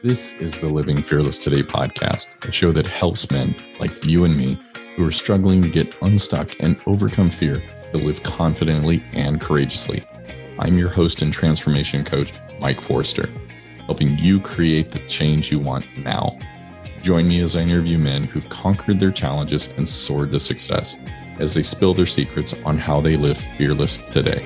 This is the Living Fearless Today podcast, a show that helps men like you and me who are struggling to get unstuck and overcome fear to live confidently and courageously. I'm your host and transformation coach, Mike Forrester, helping you create the change you want now. Join me as I interview men who've conquered their challenges and soared to success as they spill their secrets on how they live fearless today.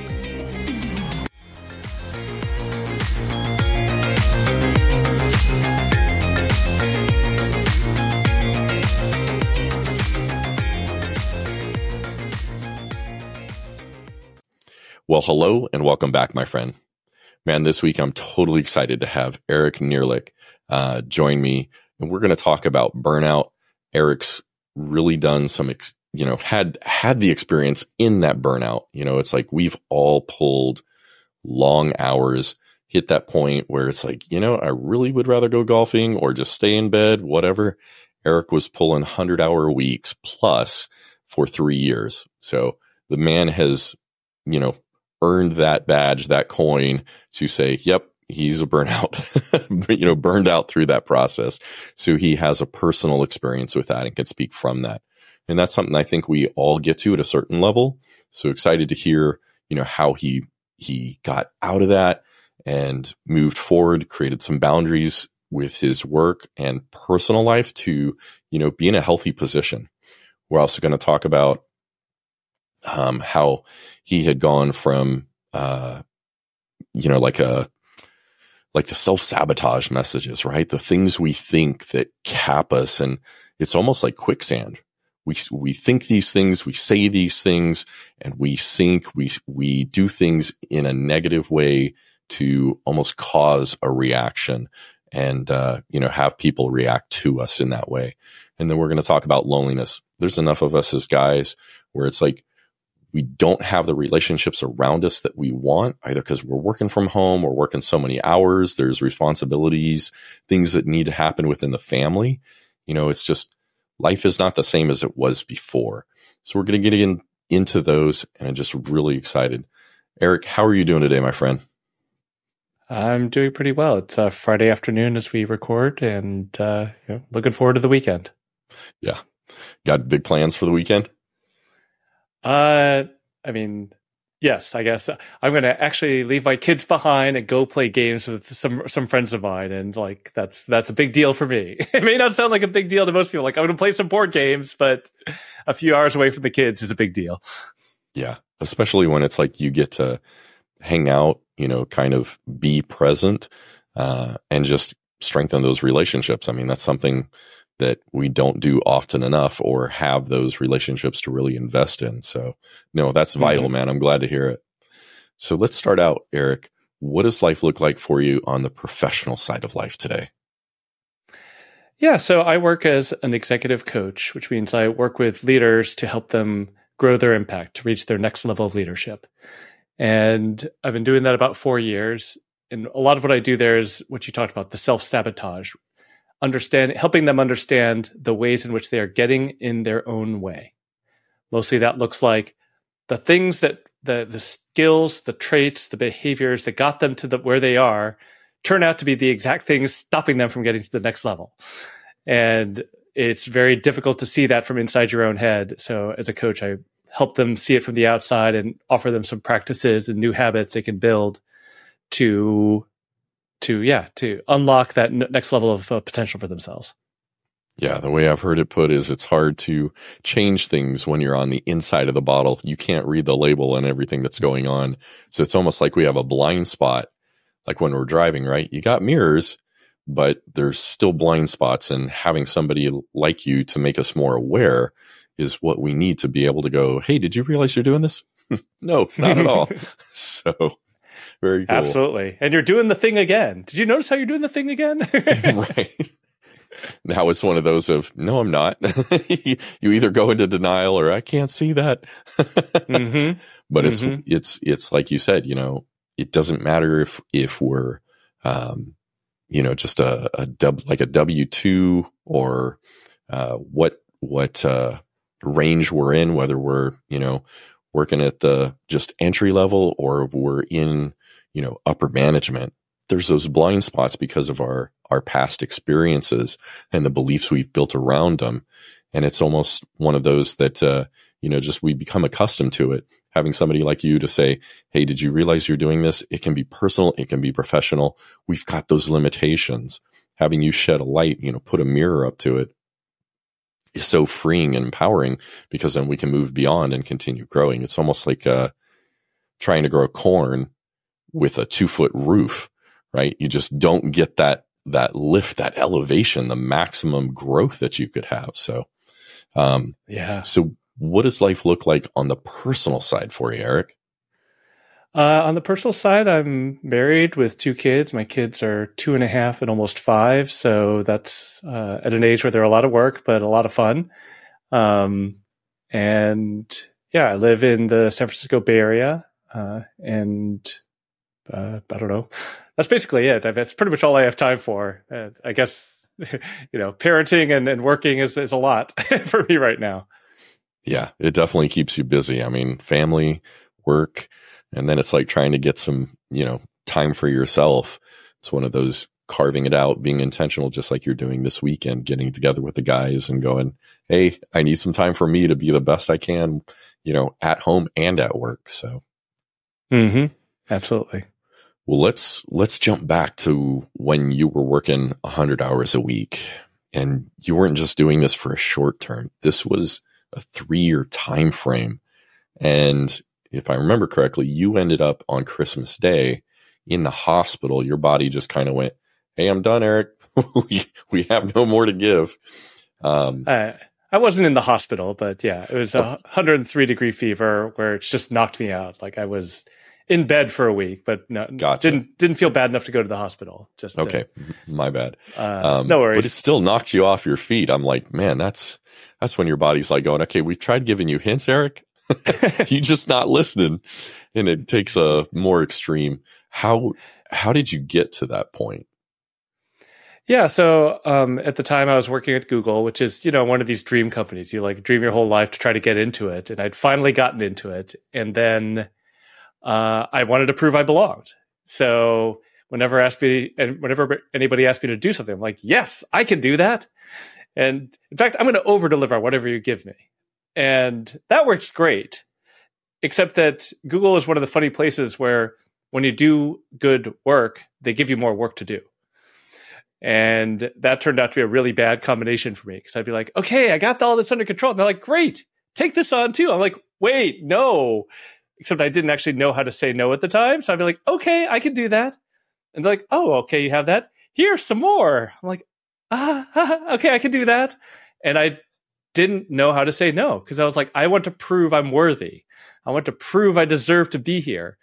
Well, hello and welcome back, my friend. Man, this week I'm totally excited to have Eric Nehrlich uh, join me, and we're going to talk about burnout. Eric's really done some, ex- you know, had had the experience in that burnout. You know, it's like we've all pulled long hours, hit that point where it's like, you know, I really would rather go golfing or just stay in bed, whatever. Eric was pulling hundred hour weeks plus for three years, so the man has, you know, earned that badge, that coin to say, yep, he's a burnout, you know, burned out through that process. So he has a personal experience with that and can speak from that. And that's something I think we all get to at a certain level. So excited to hear, you know, how he, he got out of that and moved forward, created some boundaries with his work and personal life to, you know, be in a healthy position. We're also going to talk about um, how he had gone from, uh, you know, like a, like the self sabotage messages, right? The things we think that cap us. And it's almost like quicksand. We, we think these things, we say these things and we sink, we, we do things in a negative way to almost cause a reaction and, uh, you know, have people react to us in that way. And then we're going to talk about loneliness. There's enough of us as guys where it's like, we don't have the relationships around us that we want, either because we're working from home or working so many hours. There's responsibilities, things that need to happen within the family. You know, it's just life is not the same as it was before. So we're going to get in, into those and I'm just really excited. Eric, how are you doing today, my friend? I'm doing pretty well. It's a Friday afternoon as we record and uh, you know, looking forward to the weekend. Yeah. Got big plans for the weekend? Uh, I mean, yes, I guess I'm going to actually leave my kids behind and go play games with some some friends of mine, and like that's that's a big deal for me. it may not sound like a big deal to most people. Like I'm going to play some board games, but a few hours away from the kids is a big deal. Yeah, especially when it's like you get to hang out, you know, kind of be present, uh, and just strengthen those relationships. I mean, that's something that we don't do often enough or have those relationships to really invest in. So, no, that's vital, mm-hmm. man. I'm glad to hear it. So, let's start out, Eric. What does life look like for you on the professional side of life today? Yeah, so I work as an executive coach, which means I work with leaders to help them grow their impact, to reach their next level of leadership. And I've been doing that about four years. And a lot of what I do there is what you talked about the self sabotage, understand, helping them understand the ways in which they are getting in their own way. Mostly that looks like the things that the, the skills, the traits, the behaviors that got them to the, where they are turn out to be the exact things stopping them from getting to the next level. And it's very difficult to see that from inside your own head. So as a coach, I help them see it from the outside and offer them some practices and new habits they can build to to yeah to unlock that n- next level of uh, potential for themselves. Yeah the way i've heard it put is it's hard to change things when you're on the inside of the bottle. You can't read the label and everything that's going on. So it's almost like we have a blind spot like when we're driving right? You got mirrors but there's still blind spots and having somebody like you to make us more aware is what we need to be able to go hey did you realize you're doing this? No not at all. So very cool. Absolutely. And you're doing the thing again. Did you notice how you're doing the thing again? right. Now it's one of those of, no, I'm not. you either go into denial or I can't see that. mm-hmm. But it's, mm-hmm. it's, it's like you said, you know, it doesn't matter if, if we're, um, you know, just a, a dub, like a W two or, uh, what, what, uh, range we're in, whether we're, you know, working at the just entry level or we're in you know, upper management, there's those blind spots because of our, our past experiences and the beliefs we've built around them. And it's almost one of those that, uh, you know, just we become accustomed to it. Having somebody like you to say, Hey, did you realize you're doing this? It can be personal. It can be professional. We've got those limitations. Having you shed a light, you know, put a mirror up to it is so freeing and empowering because then we can move beyond and continue growing. It's almost like, uh, trying to grow corn with a two foot roof, right? You just don't get that, that lift, that elevation, the maximum growth that you could have. So, um, yeah. So what does life look like on the personal side for you, Eric? Uh, on the personal side, I'm married with two kids. My kids are two and a half and almost five. So that's uh, at an age where they're a lot of work, but a lot of fun. Um, and yeah, I live in the San Francisco Bay Area. Uh, and uh, I don't know. That's basically it. That's pretty much all I have time for. Uh, I guess you know, parenting and, and working is is a lot for me right now. Yeah, it definitely keeps you busy. I mean, family, work, and then it's like trying to get some, you know, time for yourself. It's one of those carving it out, being intentional, just like you're doing this weekend, getting together with the guys and going, Hey, I need some time for me to be the best I can, you know, at home and at work. So Mm-hmm. Absolutely. Well, let's let's jump back to when you were working 100 hours a week and you weren't just doing this for a short term. This was a 3-year time frame. And if I remember correctly, you ended up on Christmas Day in the hospital. Your body just kind of went, "Hey, I'm done, Eric. we we have no more to give." Um, uh, I wasn't in the hospital, but yeah, it was a 103 degree fever where it's just knocked me out. Like I was in bed for a week, but no, gotcha. didn't didn't feel bad enough to go to the hospital. Just okay, to, my bad. Uh, um, no worries. But it still knocked you off your feet. I'm like, man, that's that's when your body's like going, okay, we tried giving you hints, Eric. you just not listening, and it takes a more extreme. How how did you get to that point? Yeah, so um, at the time I was working at Google, which is you know one of these dream companies. You like dream your whole life to try to get into it, and I'd finally gotten into it, and then uh, I wanted to prove I belonged. So whenever asked me, and whenever anybody asked me to do something, I'm like, yes, I can do that. And in fact, I'm going to over deliver whatever you give me. And that works great. Except that Google is one of the funny places where when you do good work, they give you more work to do. And that turned out to be a really bad combination for me because I'd be like, okay, I got all this under control. And they're like, great, take this on too. I'm like, wait, no, except I didn't actually know how to say no at the time. So I'd be like, okay, I can do that. And they're like, oh, okay, you have that. Here's some more. I'm like, ah, okay, I can do that. And I didn't know how to say no because I was like, I want to prove I'm worthy. I want to prove I deserve to be here.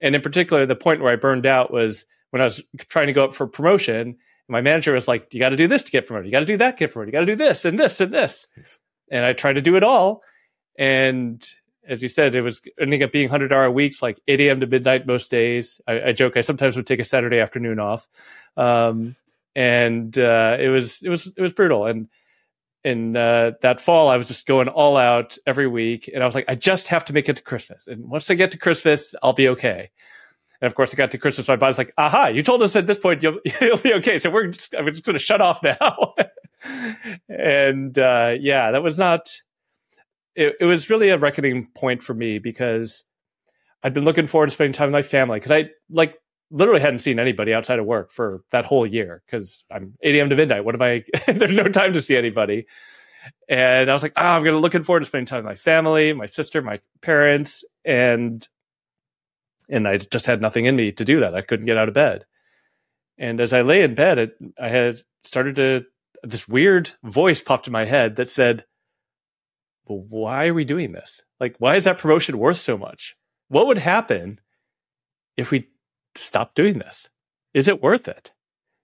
And in particular, the point where I burned out was when I was trying to go up for promotion. My manager was like, You got to do this to get promoted. You got to do that to get promoted. You got to do this and this and this. And I tried to do it all. And as you said, it was ending up being 100 hour weeks, like 8 a.m. to midnight most days. I, I joke, I sometimes would take a Saturday afternoon off. Um, and uh, it was it was it was brutal. And in uh, that fall, I was just going all out every week, and I was like, I just have to make it to Christmas. And once I get to Christmas, I'll be okay. And of course, I got to Christmas, my body's like, "Aha! You told us at this point you'll you'll be okay." So we're just just going to shut off now. and uh, yeah, that was not it, it was really a reckoning point for me because I'd been looking forward to spending time with my family because I like literally hadn't seen anybody outside of work for that whole year because I'm 8 a.m. to midnight. What am I? there's no time to see anybody. And I was like, oh, I'm going to looking forward to spending time with my family, my sister, my parents, and and I just had nothing in me to do that. I couldn't get out of bed. And as I lay in bed, it, I had started to this weird voice popped in my head that said, well, why are we doing this? Like, why is that promotion worth so much? What would happen if we stopped doing this? Is it worth it?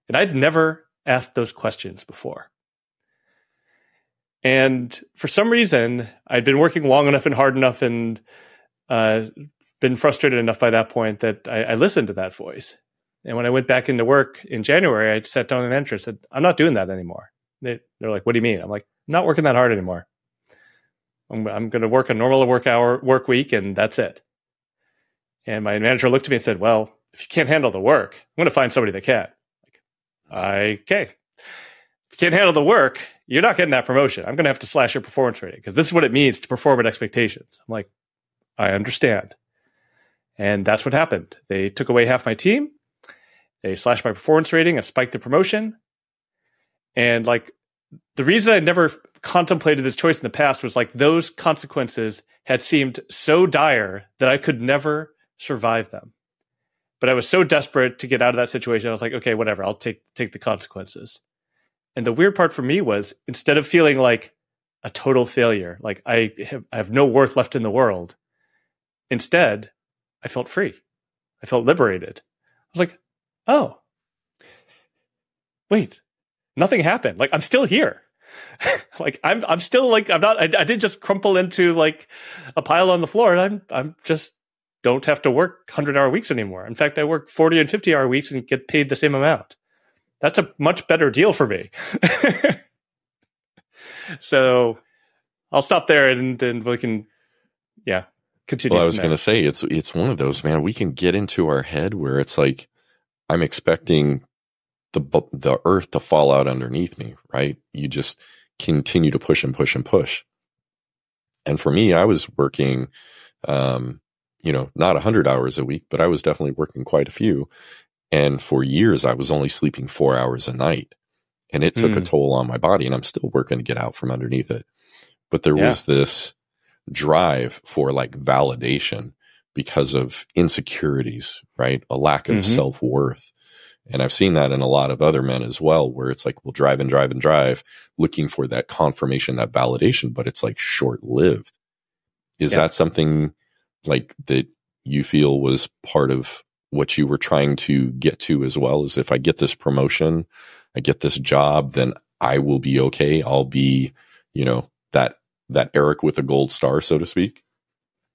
And I'd never asked those questions before. And for some reason, I'd been working long enough and hard enough and uh, been frustrated enough by that point that I, I, listened to that voice. And when I went back into work in January, I sat down in an entrance and said, I'm not doing that anymore. They, they're like, What do you mean? I'm like, I'm not working that hard anymore. I'm, I'm going to work a normal work hour work week, and that's it. And my manager looked at me and said, "Well, if you can't handle the work, I'm going to find somebody that can." Like, okay, if you can't handle the work, you're not getting that promotion. I'm going to have to slash your performance rating because this is what it means to perform at expectations. I'm like, I understand. And that's what happened. They took away half my team. They slashed my performance rating and spiked the promotion. And like the reason I never contemplated this choice in the past was like those consequences had seemed so dire that I could never survive them. But I was so desperate to get out of that situation. I was like, okay, whatever. I'll take take the consequences. And the weird part for me was instead of feeling like a total failure, like I have, I have no worth left in the world, instead, I felt free. I felt liberated. I was like, oh, wait, nothing happened. Like I'm still here. like I'm, I'm still like I'm not. I, I didn't just crumple into like a pile on the floor. And I'm, I'm just don't have to work hundred hour weeks anymore. In fact, I work forty and fifty hour weeks and get paid the same amount. That's a much better deal for me. so I'll stop there and, and we can, yeah, continue. Well, I was going to say it's it's one of those man. We can get into our head where it's like I'm expecting the the earth to fall out underneath me. Right? You just continue to push and push and push. And for me, I was working, um, you know, not a hundred hours a week, but I was definitely working quite a few. And for years, I was only sleeping four hours a night, and it took mm. a hmm. toll on my body. And I'm still working to get out from underneath it. But there yeah. was this drive for like validation because of insecurities, right? A lack of mm-hmm. self worth. And I've seen that in a lot of other men as well, where it's like, we'll drive and drive and drive looking for that confirmation, that validation, but it's like short lived. Is yeah. that something like that you feel was part of what you were trying to get to as well? Is if I get this promotion, I get this job, then I will be okay. I'll be, you know, that that Eric with a gold star, so to speak?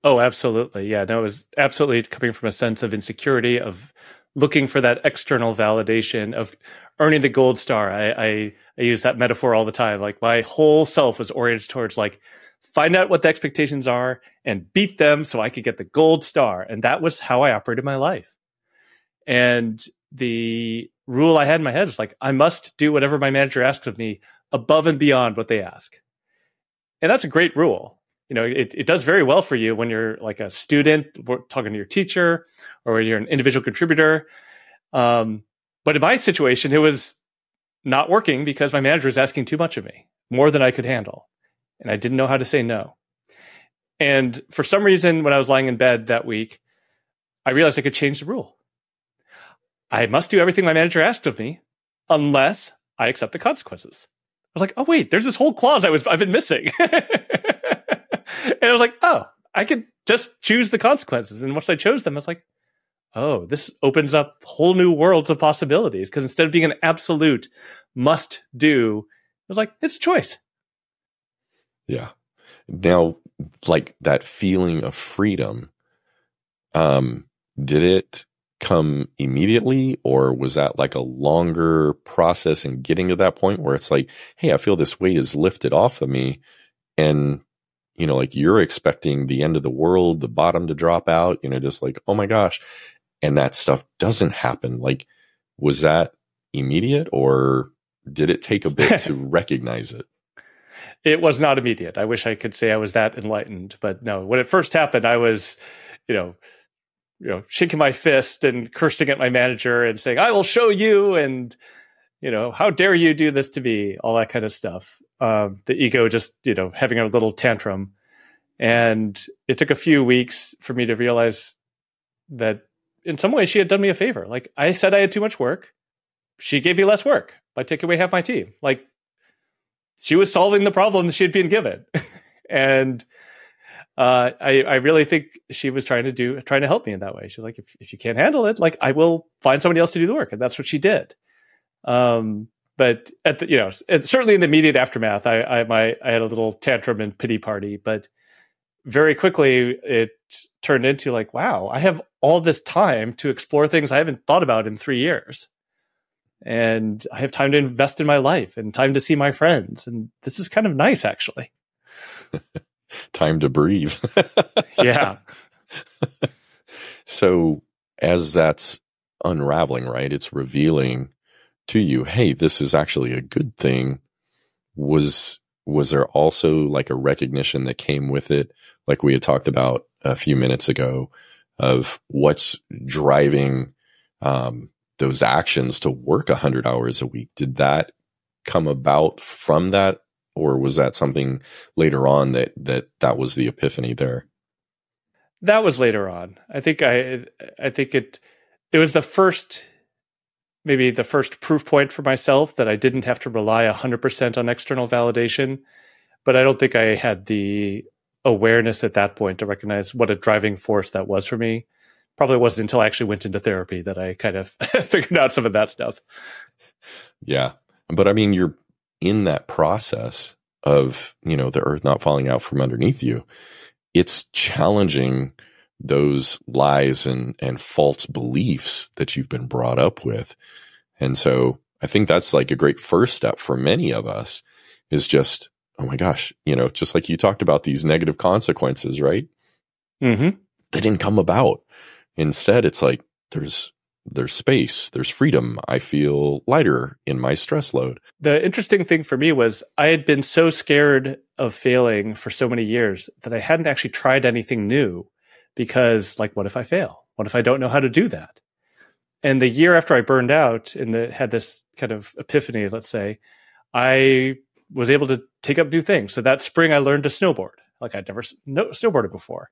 Oh, absolutely. Yeah, no, it was absolutely coming from a sense of insecurity, of looking for that external validation, of earning the gold star. I, I, I use that metaphor all the time. Like my whole self was oriented towards like, find out what the expectations are and beat them so I could get the gold star. And that was how I operated my life. And the rule I had in my head was like, I must do whatever my manager asks of me above and beyond what they ask. And that's a great rule. You know, it, it does very well for you when you're like a student talking to your teacher or you're an individual contributor. Um, but in my situation, it was not working because my manager was asking too much of me, more than I could handle. And I didn't know how to say no. And for some reason, when I was lying in bed that week, I realized I could change the rule. I must do everything my manager asked of me unless I accept the consequences. I was like, oh wait, there's this whole clause I was I've been missing. and I was like, oh, I could just choose the consequences. And once I chose them, I was like, oh, this opens up whole new worlds of possibilities. Because instead of being an absolute must do, it was like, it's a choice. Yeah. Now, like that feeling of freedom, um, did it come immediately or was that like a longer process in getting to that point where it's like hey i feel this weight is lifted off of me and you know like you're expecting the end of the world the bottom to drop out you know just like oh my gosh and that stuff doesn't happen like was that immediate or did it take a bit to recognize it it was not immediate i wish i could say i was that enlightened but no when it first happened i was you know you know, shaking my fist and cursing at my manager and saying, I will show you. And, you know, how dare you do this to me? All that kind of stuff. Um, the ego just, you know, having a little tantrum. And it took a few weeks for me to realize that in some ways she had done me a favor. Like I said, I had too much work. She gave me less work by taking away half my team. Like she was solving the problem that she had been given. and uh, I, I really think she was trying to do, trying to help me in that way. She's like, if, if you can't handle it, like I will find somebody else to do the work. And that's what she did. Um, but at the, you know, certainly in the immediate aftermath, I, I, my, I had a little tantrum and pity party, but very quickly it turned into like, wow, I have all this time to explore things I haven't thought about in three years. And I have time to invest in my life and time to see my friends. And this is kind of nice, actually. time to breathe. yeah. so as that's unraveling, right? It's revealing to you, hey, this is actually a good thing, was was there also like a recognition that came with it, like we had talked about a few minutes ago, of what's driving um, those actions to work 100 hours a week? Did that come about from that, or was that something later on that that that was the epiphany there? That was later on. I think I I think it it was the first maybe the first proof point for myself that I didn't have to rely 100% on external validation. But I don't think I had the awareness at that point to recognize what a driving force that was for me. Probably wasn't until I actually went into therapy that I kind of figured out some of that stuff. Yeah. But I mean, you're in that process of, you know, the earth not falling out from underneath you. It's challenging those lies and, and false beliefs that you've been brought up with. And so I think that's like a great first step for many of us is just, oh my gosh, you know, just like you talked about these negative consequences, right? Mm-hmm. They didn't come about. Instead, it's like there's there's space, there's freedom. I feel lighter in my stress load. The interesting thing for me was I had been so scared of failing for so many years that I hadn't actually tried anything new because like what if I fail? What if I don't know how to do that? And the year after I burned out and had this kind of epiphany, let's say, I was able to take up new things. So that spring I learned to snowboard. Like I'd never snowboarded before.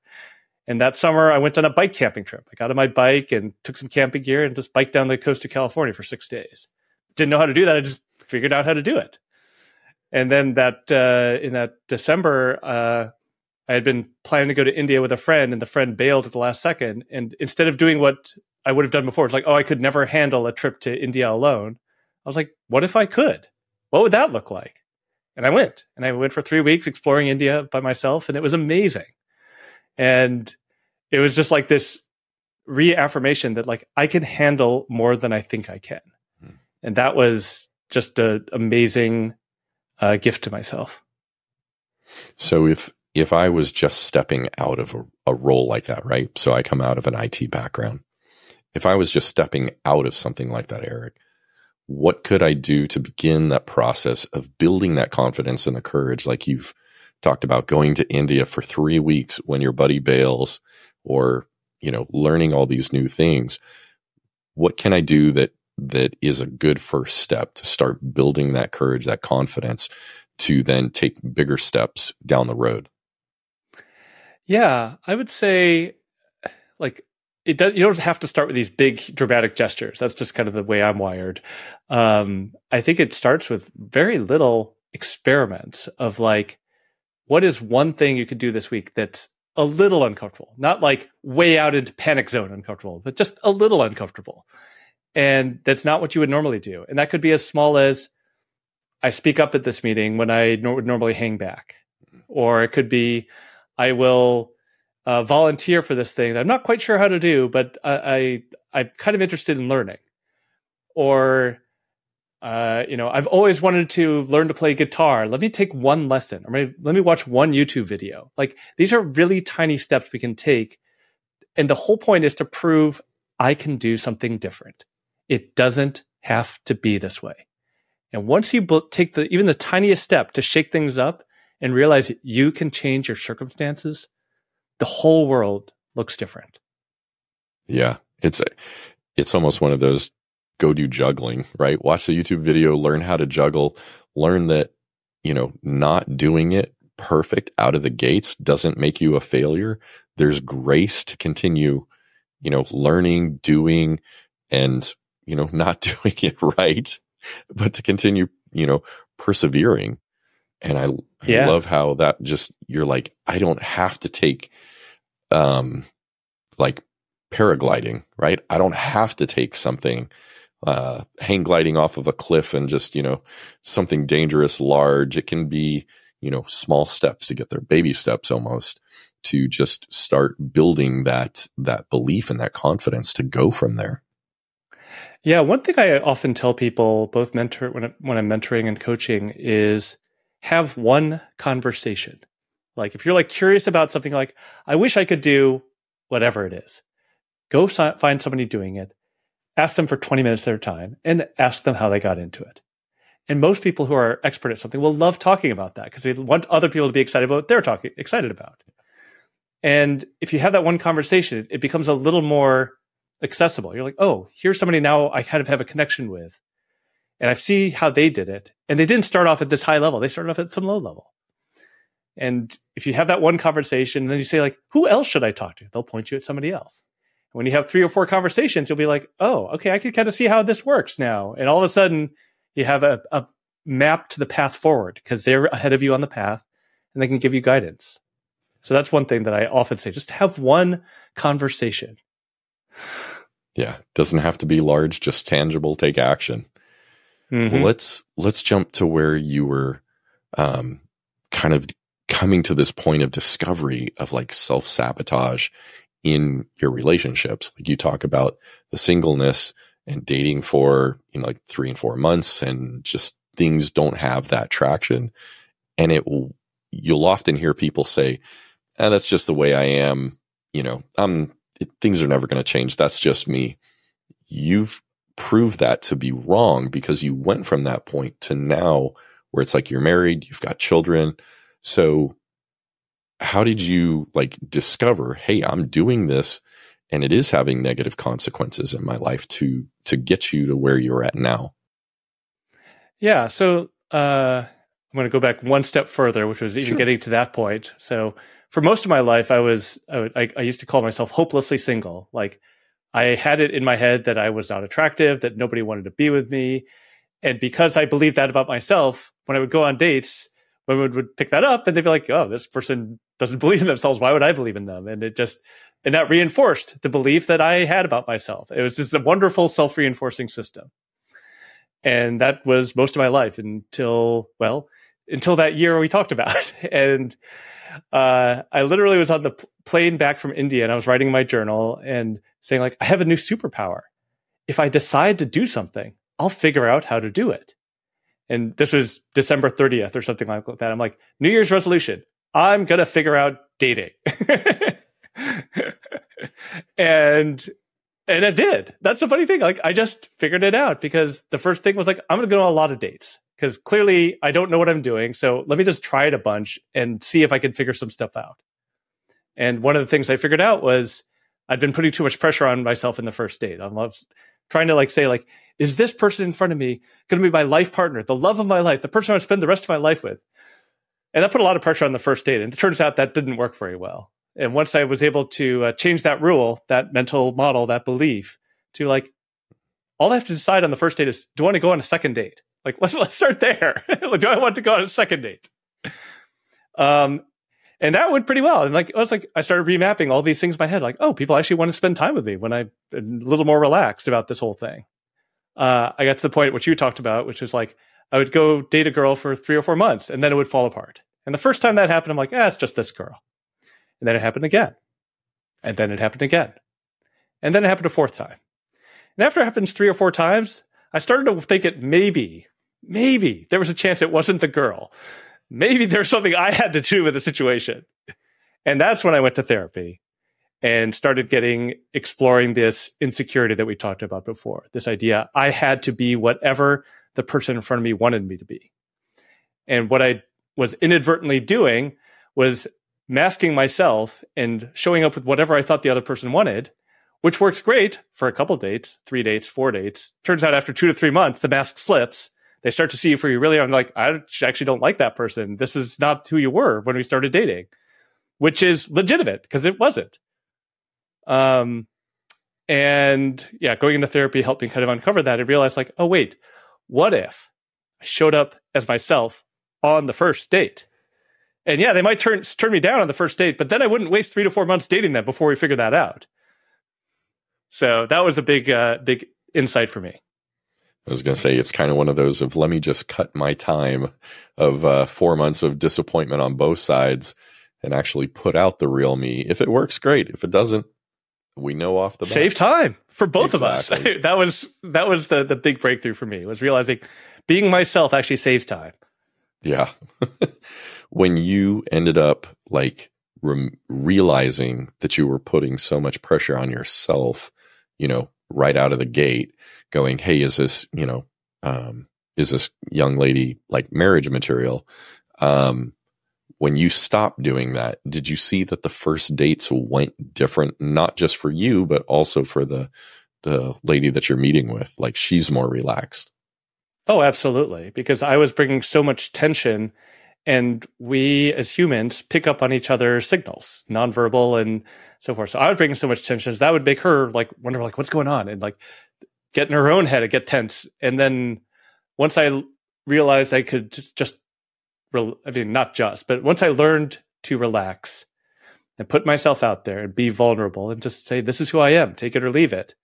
And that summer I went on a bike camping trip. I got on my bike and took some camping gear and just biked down the coast of California for six days. Didn't know how to do that. I just figured out how to do it. And then that uh, in that December, uh, I had been planning to go to India with a friend, and the friend bailed at the last second. And instead of doing what I would have done before, it's like, oh, I could never handle a trip to India alone. I was like, what if I could? What would that look like? And I went, and I went for three weeks exploring India by myself, and it was amazing. And it was just like this reaffirmation that like I can handle more than I think I can, hmm. and that was just an amazing uh, gift to myself. So if if I was just stepping out of a, a role like that, right? So I come out of an IT background. If I was just stepping out of something like that, Eric, what could I do to begin that process of building that confidence and the courage? Like you've talked about going to India for three weeks when your buddy bails or, you know, learning all these new things. What can I do that, that is a good first step to start building that courage, that confidence to then take bigger steps down the road? Yeah, I would say like it does, you don't have to start with these big dramatic gestures. That's just kind of the way I'm wired. Um, I think it starts with very little experiments of like, what is one thing you could do this week that's a little uncomfortable, not like way out into panic zone uncomfortable, but just a little uncomfortable. And that's not what you would normally do. And that could be as small as I speak up at this meeting when I would normally hang back, or it could be I will uh, volunteer for this thing that I'm not quite sure how to do, but I, I am kind of interested in learning. Or, uh, you know, I've always wanted to learn to play guitar. Let me take one lesson, or maybe let me watch one YouTube video. Like these are really tiny steps we can take, and the whole point is to prove I can do something different. It doesn't have to be this way. And once you take the even the tiniest step to shake things up, and realize you can change your circumstances, the whole world looks different. Yeah. It's, it's almost one of those go do juggling, right? Watch the YouTube video, learn how to juggle, learn that, you know, not doing it perfect out of the gates doesn't make you a failure. There's grace to continue, you know, learning, doing, and, you know, not doing it right, but to continue, you know, persevering. And I, yeah. Love how that just, you're like, I don't have to take, um, like paragliding, right? I don't have to take something, uh, hang gliding off of a cliff and just, you know, something dangerous, large. It can be, you know, small steps to get there, baby steps almost to just start building that, that belief and that confidence to go from there. Yeah. One thing I often tell people, both mentor, when, when I'm mentoring and coaching is, have one conversation. Like if you're like curious about something like, I wish I could do whatever it is, go find somebody doing it. ask them for 20 minutes of their time and ask them how they got into it. And most people who are expert at something will love talking about that because they want other people to be excited about what they're talking excited about. And if you have that one conversation, it becomes a little more accessible. You're like, oh, here's somebody now I kind of have a connection with. And I see how they did it. And they didn't start off at this high level. They started off at some low level. And if you have that one conversation, then you say, like, who else should I talk to? They'll point you at somebody else. When you have three or four conversations, you'll be like, oh, okay, I can kind of see how this works now. And all of a sudden, you have a, a map to the path forward because they're ahead of you on the path and they can give you guidance. So that's one thing that I often say just have one conversation. Yeah, doesn't have to be large, just tangible, take action. Mm-hmm. Well, let's let's jump to where you were um, kind of coming to this point of discovery of like self sabotage in your relationships. Like you talk about the singleness and dating for, you know, like three and four months and just things don't have that traction. And it you'll often hear people say, eh, that's just the way I am. You know, I'm, it, things are never going to change. That's just me. You've proved that to be wrong because you went from that point to now where it's like you're married, you've got children. So how did you like discover, hey, I'm doing this and it is having negative consequences in my life to to get you to where you're at now? Yeah, so uh I'm going to go back one step further, which was even sure. getting to that point. So for most of my life, I was I, I used to call myself hopelessly single. Like I had it in my head that I was not attractive, that nobody wanted to be with me, and because I believed that about myself, when I would go on dates, women would pick that up and they'd be like, "Oh, this person doesn't believe in themselves. Why would I believe in them?" And it just and that reinforced the belief that I had about myself. It was just a wonderful self reinforcing system, and that was most of my life until well, until that year we talked about. and uh, I literally was on the plane back from India, and I was writing my journal and saying like, "I have a new superpower. If I decide to do something, I'll figure out how to do it." and this was December 30th or something like that. I'm like, New Year's resolution. I'm going to figure out dating. and and it did. That's the funny thing. Like I just figured it out because the first thing was like, I'm going to go on a lot of dates because clearly I don't know what I'm doing. So let me just try it a bunch and see if I can figure some stuff out. And one of the things I figured out was I'd been putting too much pressure on myself in the first date. I love trying to like say like, is this person in front of me going to be my life partner, the love of my life, the person I want to spend the rest of my life with? And that put a lot of pressure on the first date. And it turns out that didn't work very well. And once I was able to uh, change that rule, that mental model, that belief to like, all I have to decide on the first date is, do I want to go on a second date? Like, let's, let's start there. do I want to go on a second date? Um, and that went pretty well. And like, it was like, I started remapping all these things in my head. Like, oh, people actually want to spend time with me when I'm a little more relaxed about this whole thing. Uh, I got to the point which you talked about, which was like, I would go date a girl for three or four months and then it would fall apart. And the first time that happened, I'm like, ah, it's just this girl. And then it happened again. And then it happened again. And then it happened a fourth time. And after it happens three or four times, I started to think it maybe, maybe there was a chance it wasn't the girl maybe there's something I had to do with the situation. And that's when I went to therapy and started getting exploring this insecurity that we talked about before. This idea I had to be whatever the person in front of me wanted me to be. And what I was inadvertently doing was masking myself and showing up with whatever I thought the other person wanted, which works great for a couple dates, three dates, four dates. Turns out after two to three months, the mask slips they start to see you for you really are. I'm like, I actually don't like that person. This is not who you were when we started dating, which is legitimate because it wasn't. Um, and yeah, going into therapy helped me kind of uncover that and realize like, oh wait, what if I showed up as myself on the first date? And yeah, they might turn turn me down on the first date, but then I wouldn't waste three to four months dating them before we figure that out. So that was a big, uh, big insight for me. I was going to say it's kind of one of those of let me just cut my time of uh, four months of disappointment on both sides and actually put out the real me. If it works, great. If it doesn't, we know off the bat. save time for both exactly. of us. that was that was the the big breakthrough for me was realizing being myself actually saves time. Yeah, when you ended up like re- realizing that you were putting so much pressure on yourself, you know, right out of the gate going, Hey, is this, you know, um, is this young lady like marriage material? Um, when you stopped doing that, did you see that the first dates went different, not just for you, but also for the, the lady that you're meeting with? Like she's more relaxed. Oh, absolutely. Because I was bringing so much tension and we as humans pick up on each other's signals, nonverbal and so forth. So I was bringing so much tension that would make her like wonder like what's going on and like get in her own head and get tense. And then once I realized I could just, just I mean, not just, but once I learned to relax and put myself out there and be vulnerable and just say, this is who I am, take it or leave it.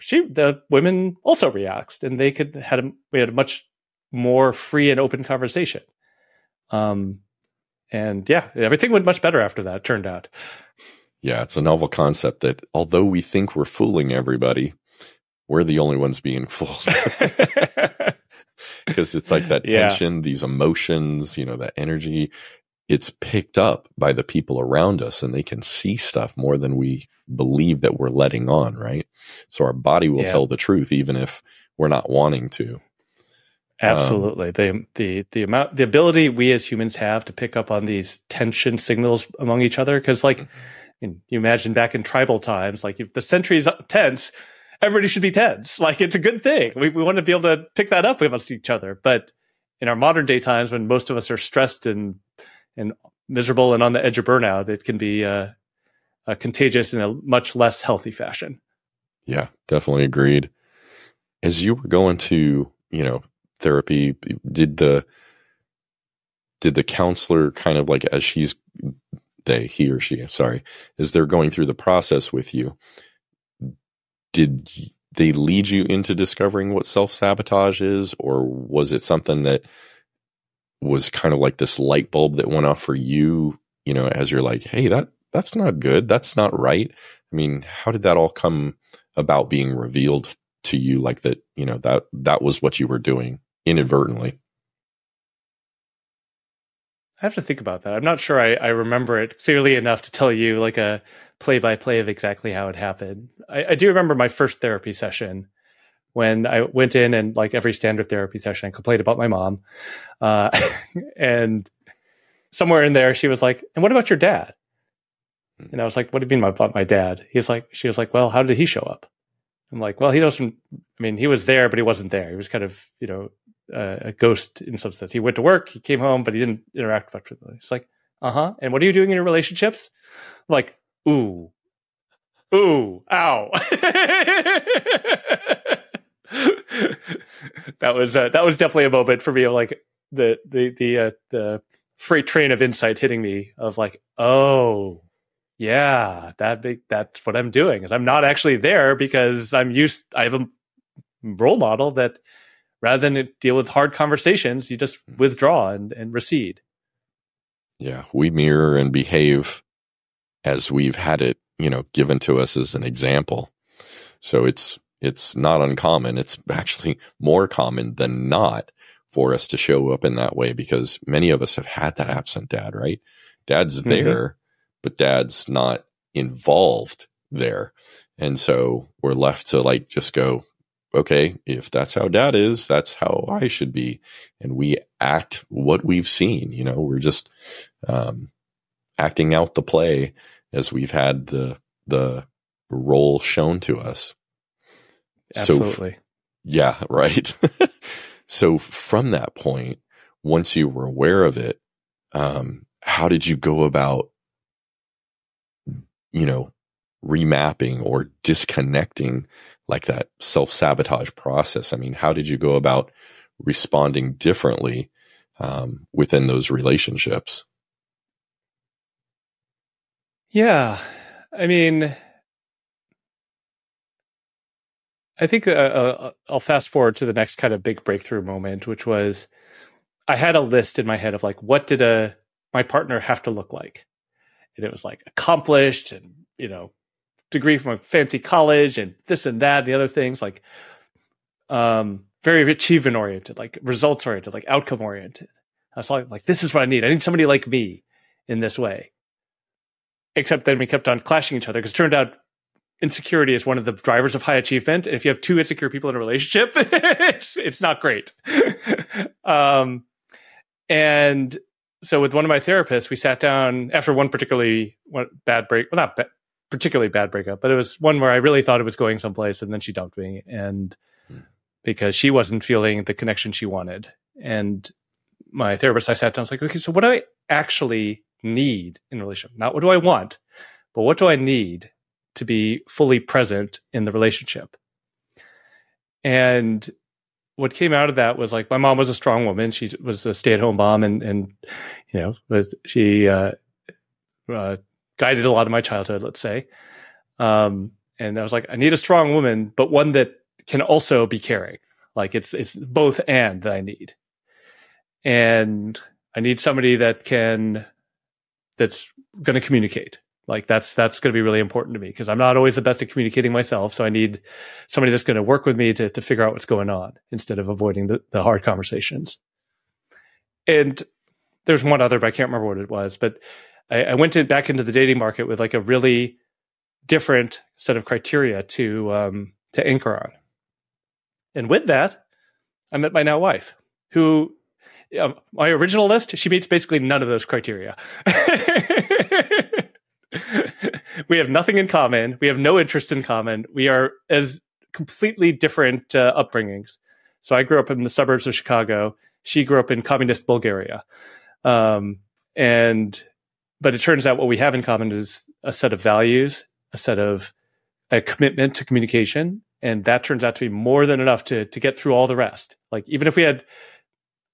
She, the women also relaxed and they could had a, we had a much more free and open conversation. Um, and yeah, everything went much better after that. Turned out. Yeah, it's a novel concept that although we think we're fooling everybody, we're the only ones being fooled. Because it's like that tension, yeah. these emotions, you know, that energy, it's picked up by the people around us and they can see stuff more than we believe that we're letting on, right? So our body will yeah. tell the truth even if we're not wanting to. Absolutely. Um, the the the amount the ability we as humans have to pick up on these tension signals among each other cuz like mm-hmm. you imagine back in tribal times like if the sentry's tense everybody should be tense. Like it's a good thing. We we want to be able to pick that up amongst each other. But in our modern day times, when most of us are stressed and and miserable and on the edge of burnout, it can be uh, uh, contagious in a much less healthy fashion. Yeah, definitely agreed. As you were going to, you know, therapy, did the did the counselor kind of like as she's they he or she sorry is they're going through the process with you did they lead you into discovering what self sabotage is, or was it something that was kind of like this light bulb that went off for you? You know, as you're like, hey, that that's not good, that's not right. I mean, how did that all come about being revealed to you? Like that, you know, that that was what you were doing inadvertently. I have to think about that. I'm not sure I, I remember it clearly enough to tell you like a play by play of exactly how it happened. I, I, do remember my first therapy session when I went in and like every standard therapy session, I complained about my mom. Uh, and somewhere in there, she was like, and what about your dad? And I was like, what do you mean about my dad? He's like, she was like, well, how did he show up? I'm like, well, he doesn't, I mean, he was there, but he wasn't there. He was kind of, you know, uh, a ghost in some sense. He went to work, he came home, but he didn't interact much with me. It's like, uh huh. And what are you doing in your relationships? Like, ooh, ooh, ow. that was uh, that was definitely a moment for me of like the the the uh, the freight train of insight hitting me of like, oh, yeah, that big that's what I'm doing. Is I'm not actually there because I'm used. I have a role model that rather than deal with hard conversations, you just hmm. withdraw and, and recede. Yeah, we mirror and behave as we've had it, you know, given to us as an example. So it's it's not uncommon. It's actually more common than not for us to show up in that way because many of us have had that absent dad, right? Dad's mm-hmm. there, but dad's not involved there. And so we're left to like just go, okay, if that's how dad is, that's how I should be. And we act what we've seen, you know, we're just um, acting out the play as we've had the, the role shown to us. Absolutely. So, yeah, right. so from that point, once you were aware of it, um, how did you go about, you know, remapping or disconnecting like that self sabotage process? I mean, how did you go about responding differently um, within those relationships? Yeah. I mean, I think uh, uh, I'll fast forward to the next kind of big breakthrough moment, which was I had a list in my head of like, what did a my partner have to look like? And it was like accomplished and, you know, degree from a fancy college and this and that and the other things like um very achievement oriented, like results oriented, like outcome oriented. I was like, like, this is what I need. I need somebody like me in this way. Except then we kept on clashing each other because it turned out insecurity is one of the drivers of high achievement. And if you have two insecure people in a relationship, it's it's not great. um, and so with one of my therapists, we sat down after one particularly bad break, well, not ba- particularly bad breakup, but it was one where I really thought it was going someplace, and then she dumped me, and hmm. because she wasn't feeling the connection she wanted, and my therapist, I sat down, I was like, okay, so what do I actually need in a relationship? Not what do I want, but what do I need to be fully present in the relationship? And what came out of that was like my mom was a strong woman. She was a stay at home mom, and and you know was she uh, uh, guided a lot of my childhood. Let's say, um, and I was like, I need a strong woman, but one that can also be caring. Like it's it's both and that I need, and I need somebody that can that's going to communicate. Like that's that's going to be really important to me because I'm not always the best at communicating myself. So I need somebody that's going to work with me to to figure out what's going on instead of avoiding the, the hard conversations. And there's one other, but I can't remember what it was. But I, I went back into the dating market with like a really different set of criteria to um, to anchor on. And with that, I met my now wife, who um, my original list, she meets basically none of those criteria. we have nothing in common. We have no interest in common. We are as completely different uh, upbringings. So I grew up in the suburbs of Chicago. She grew up in communist Bulgaria. Um, and, but it turns out what we have in common is a set of values, a set of a commitment to communication. And that turns out to be more than enough to, to get through all the rest. Like, even if we had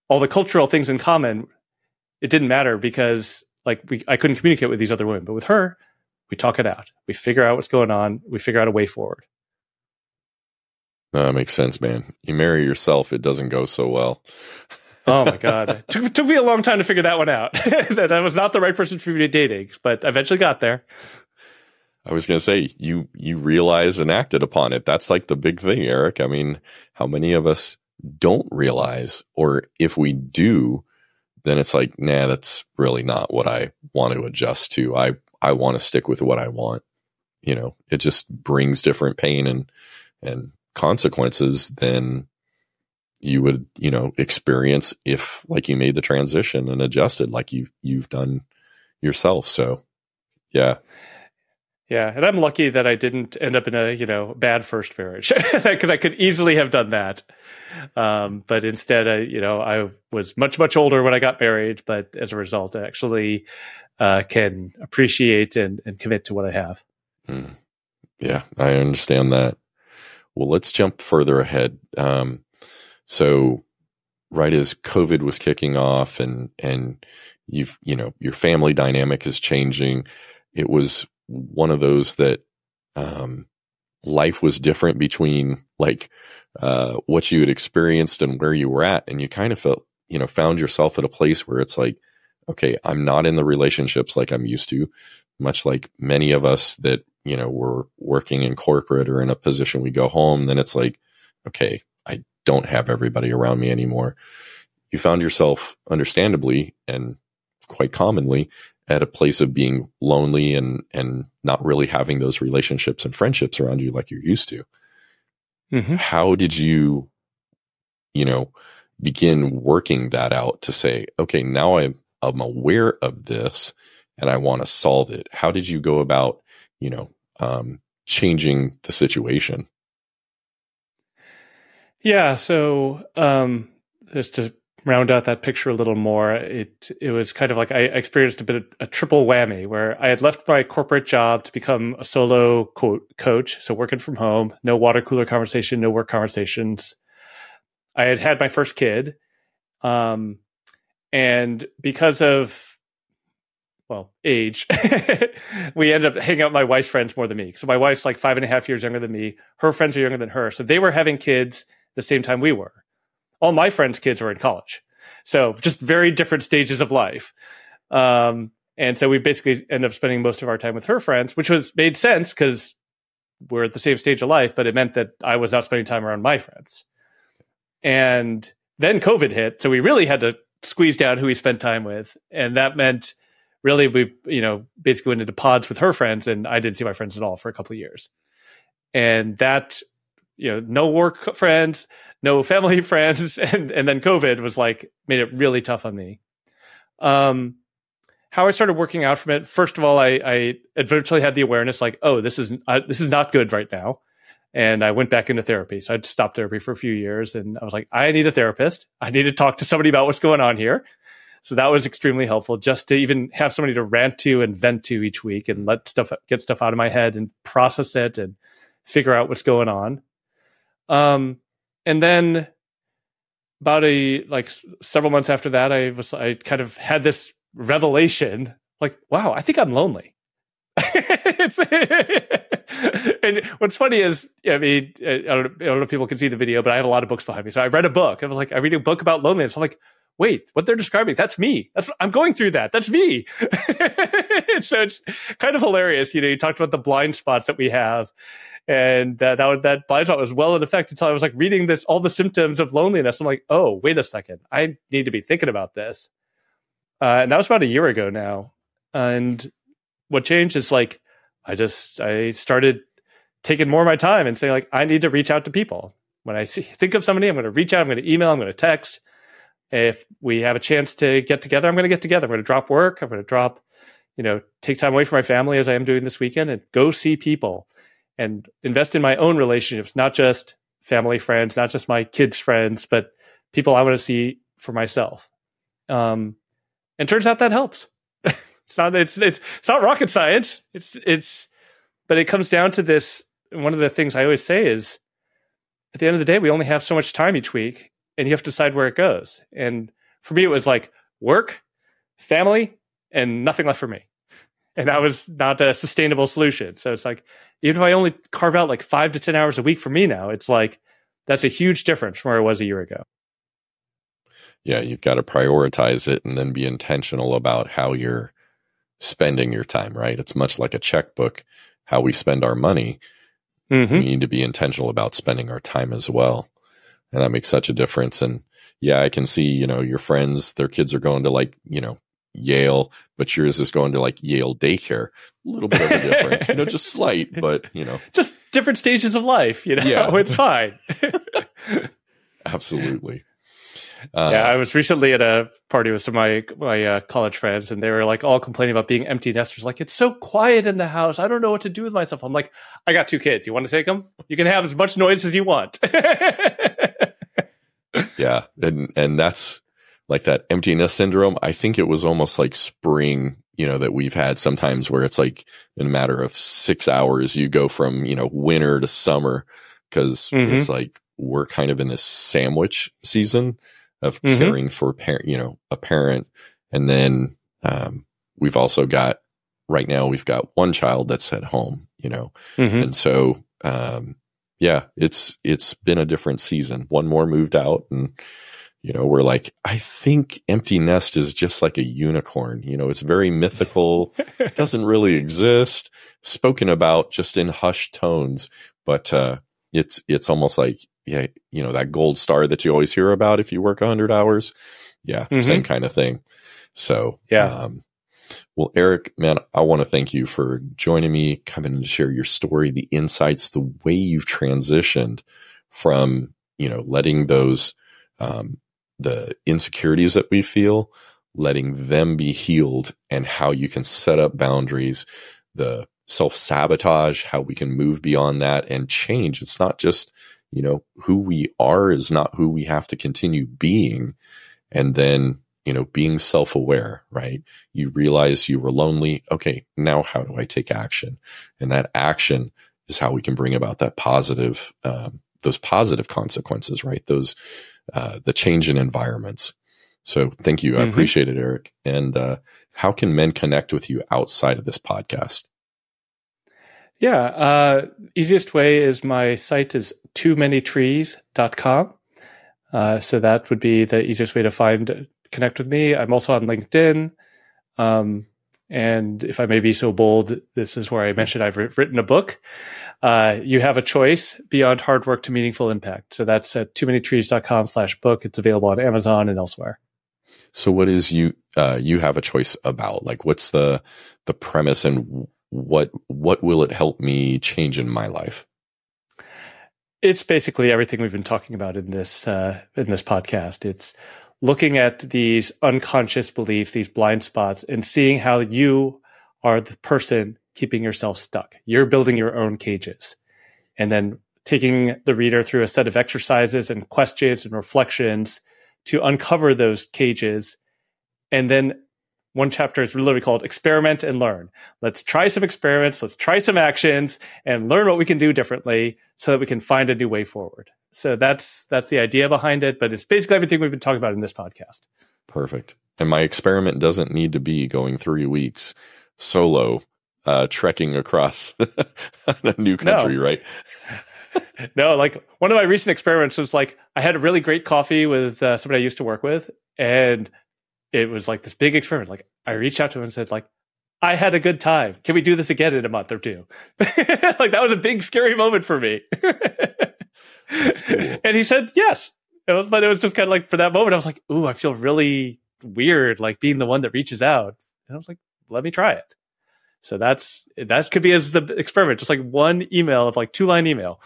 all the cultural things in common, it didn't matter because like we, I couldn't communicate with these other women, but with her, we talk it out. We figure out what's going on. We figure out a way forward. No, that makes sense, man. You marry yourself, it doesn't go so well. oh my god, took, took me a long time to figure that one out. that I was not the right person for me to dating, but eventually got there. I was going to say you you realize and acted upon it. That's like the big thing, Eric. I mean, how many of us don't realize, or if we do, then it's like, nah, that's really not what I want to adjust to. I, I want to stick with what I want. You know, it just brings different pain and, and consequences than you would, you know, experience if like you made the transition and adjusted like you, you've done yourself. So yeah. Yeah, and I'm lucky that I didn't end up in a you know bad first marriage because I could easily have done that. Um, but instead, I you know I was much much older when I got married, but as a result, I actually uh, can appreciate and, and commit to what I have. Hmm. Yeah, I understand that. Well, let's jump further ahead. Um, so, right as COVID was kicking off, and and you've you know your family dynamic is changing. It was one of those that um, life was different between like uh, what you had experienced and where you were at, and you kind of felt you know found yourself at a place where it's like, okay, I'm not in the relationships like I'm used to, much like many of us that you know were working in corporate or in a position we go home, then it's like, okay, I don't have everybody around me anymore. You found yourself, understandably and quite commonly, at a place of being lonely and and not really having those relationships and friendships around you like you're used to. Mm-hmm. How did you, you know, begin working that out to say, okay, now I'm I'm aware of this and I want to solve it. How did you go about, you know, um, changing the situation? Yeah, so um, just to round out that picture a little more, it it was kind of like I experienced a bit of a triple whammy where I had left my corporate job to become a solo quote coach, so working from home, no water cooler conversation, no work conversations. I had had my first kid, um, and because of well age, we ended up hanging out with my wife's friends more than me. So my wife's like five and a half years younger than me. Her friends are younger than her, so they were having kids the same time we were all my friends' kids were in college. So just very different stages of life. Um, and so we basically end up spending most of our time with her friends, which was made sense because we're at the same stage of life, but it meant that I was not spending time around my friends. And then COVID hit. So we really had to squeeze down who we spent time with. And that meant really we, you know, basically went into pods with her friends and I didn't see my friends at all for a couple of years. and that you know no work friends no family friends and and then covid was like made it really tough on me. Um how i started working out from it first of all i i eventually had the awareness like oh this is uh, this is not good right now. And i went back into therapy. So i'd stopped therapy for a few years and i was like i need a therapist. I need to talk to somebody about what's going on here. So that was extremely helpful just to even have somebody to rant to and vent to each week and let stuff get stuff out of my head and process it and figure out what's going on. Um, and then about a like several months after that, I was I kind of had this revelation, like, wow, I think I'm lonely. and what's funny is, I mean, I don't, I don't, know if people can see the video, but I have a lot of books behind me. So I read a book. I was like, I read a book about loneliness. I'm like, wait, what they're describing, that's me. That's I'm going through that. That's me. so it's kind of hilarious. You know, you talked about the blind spots that we have and that that, that blind spot was well in effect until I was like reading this all the symptoms of loneliness. I'm like, oh, wait a second, I need to be thinking about this. Uh, and that was about a year ago now. And what changed is like I just I started taking more of my time and saying like I need to reach out to people. When I see, think of somebody, I'm going to reach out. I'm going to email. I'm going to text. If we have a chance to get together, I'm going to get together. I'm going to drop work. I'm going to drop, you know, take time away from my family as I am doing this weekend and go see people and invest in my own relationships, not just family friends, not just my kids' friends, but people I want to see for myself. Um, and turns out that helps. it's not it's it's it's not rocket science. It's it's but it comes down to this. One of the things I always say is, at the end of the day, we only have so much time each week, and you have to decide where it goes. And for me, it was like work, family, and nothing left for me and that was not a sustainable solution. So it's like even if I only carve out like five to ten hours a week for me now, it's like that's a huge difference from where it was a year ago. Yeah, you've got to prioritize it and then be intentional about how you're spending your time, right? It's much like a checkbook, how we spend our money. Mm-hmm. We need to be intentional about spending our time as well. And that makes such a difference. And yeah, I can see, you know, your friends, their kids are going to like, you know, Yale, but yours is going to like Yale daycare. A little bit of a difference, you know, just slight, but you know, just different stages of life. You know, yeah. it's fine. Absolutely. Uh, yeah, I was recently at a party with some of my my uh, college friends, and they were like all complaining about being empty nesters. Like it's so quiet in the house. I don't know what to do with myself. I'm like, I got two kids. You want to take them? You can have as much noise as you want. yeah, and and that's like that emptiness syndrome. I think it was almost like spring, you know, that we've had sometimes where it's like in a matter of six hours, you go from, you know, winter to summer because mm-hmm. it's like we're kind of in this sandwich season of mm-hmm. caring for parent, you know, a parent. And then, um, we've also got right now we've got one child that's at home, you know, mm-hmm. and so, um, yeah, it's, it's been a different season. One more moved out and, you know, we're like, I think empty nest is just like a unicorn. You know, it's very mythical, doesn't really exist, spoken about just in hushed tones, but uh, it's it's almost like yeah, you know, that gold star that you always hear about if you work 100 hours. Yeah, mm-hmm. same kind of thing. So, yeah. Um, well, Eric, man, I want to thank you for joining me, coming to share your story, the insights, the way you've transitioned from, you know, letting those um, the insecurities that we feel, letting them be healed and how you can set up boundaries, the self sabotage, how we can move beyond that and change. It's not just, you know, who we are is not who we have to continue being. And then, you know, being self aware, right? You realize you were lonely. Okay. Now how do I take action? And that action is how we can bring about that positive, um, those positive consequences, right? Those, uh, the change in environments. So thank you. I mm-hmm. appreciate it, Eric. And uh, how can men connect with you outside of this podcast? Yeah. Uh, easiest way is my site is too many trees.com. Uh, so that would be the easiest way to find, connect with me. I'm also on LinkedIn. Um, and if I may be so bold, this is where I mentioned I've written a book. Uh, you have a choice beyond hard work to meaningful impact. So that's at too many trees.com slash book. It's available on Amazon and elsewhere. So what is you, uh, you have a choice about? Like what's the, the premise and what, what will it help me change in my life? It's basically everything we've been talking about in this uh, in this podcast. It's looking at these unconscious beliefs, these blind spots, and seeing how you are the person keeping yourself stuck. You're building your own cages, and then taking the reader through a set of exercises and questions and reflections to uncover those cages, and then one chapter is literally called experiment and learn. Let's try some experiments. Let's try some actions and learn what we can do differently so that we can find a new way forward. So that's, that's the idea behind it, but it's basically everything we've been talking about in this podcast. Perfect. And my experiment doesn't need to be going three weeks solo, uh, trekking across a new country, no. right? no, like one of my recent experiments was like I had a really great coffee with uh, somebody I used to work with, and it was like this big experiment. Like I reached out to him and said, like, I had a good time. Can we do this again in a month or two? like that was a big scary moment for me. Cool. And he said yes. but it was just kind of like for that moment, I was like, "Ooh, I feel really weird, like being the one that reaches out." And I was like, "Let me try it." So that's that could be as the experiment, just like one email of like two line email.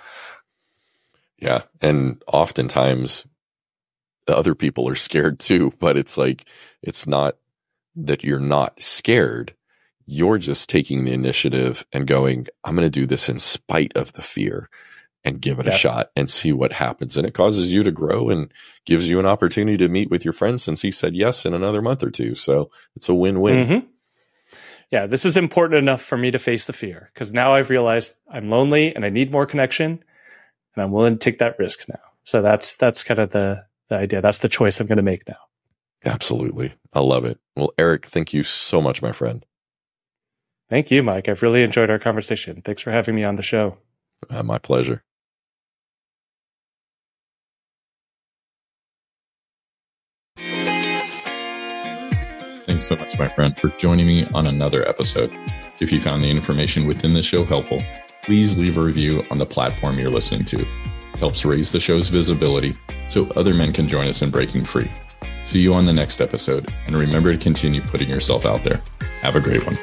Yeah, and oftentimes other people are scared too, but it's like, it's not that you're not scared. You're just taking the initiative and going, I'm going to do this in spite of the fear and give it yeah. a shot and see what happens. And it causes you to grow and gives you an opportunity to meet with your friend since he said yes in another month or two. So it's a win win. Mm-hmm. Yeah, this is important enough for me to face the fear because now I've realized I'm lonely and I need more connection and I'm willing to take that risk now. So that's that's kind of the the idea. That's the choice I'm going to make now. Absolutely. I love it. Well, Eric, thank you so much, my friend. Thank you, Mike. I've really enjoyed our conversation. Thanks for having me on the show. Uh, my pleasure. So much, my friend, for joining me on another episode. If you found the information within the show helpful, please leave a review on the platform you're listening to helps raise the show's visibility so other men can join us in breaking free. See you on the next episode, and remember to continue putting yourself out there. Have a great one.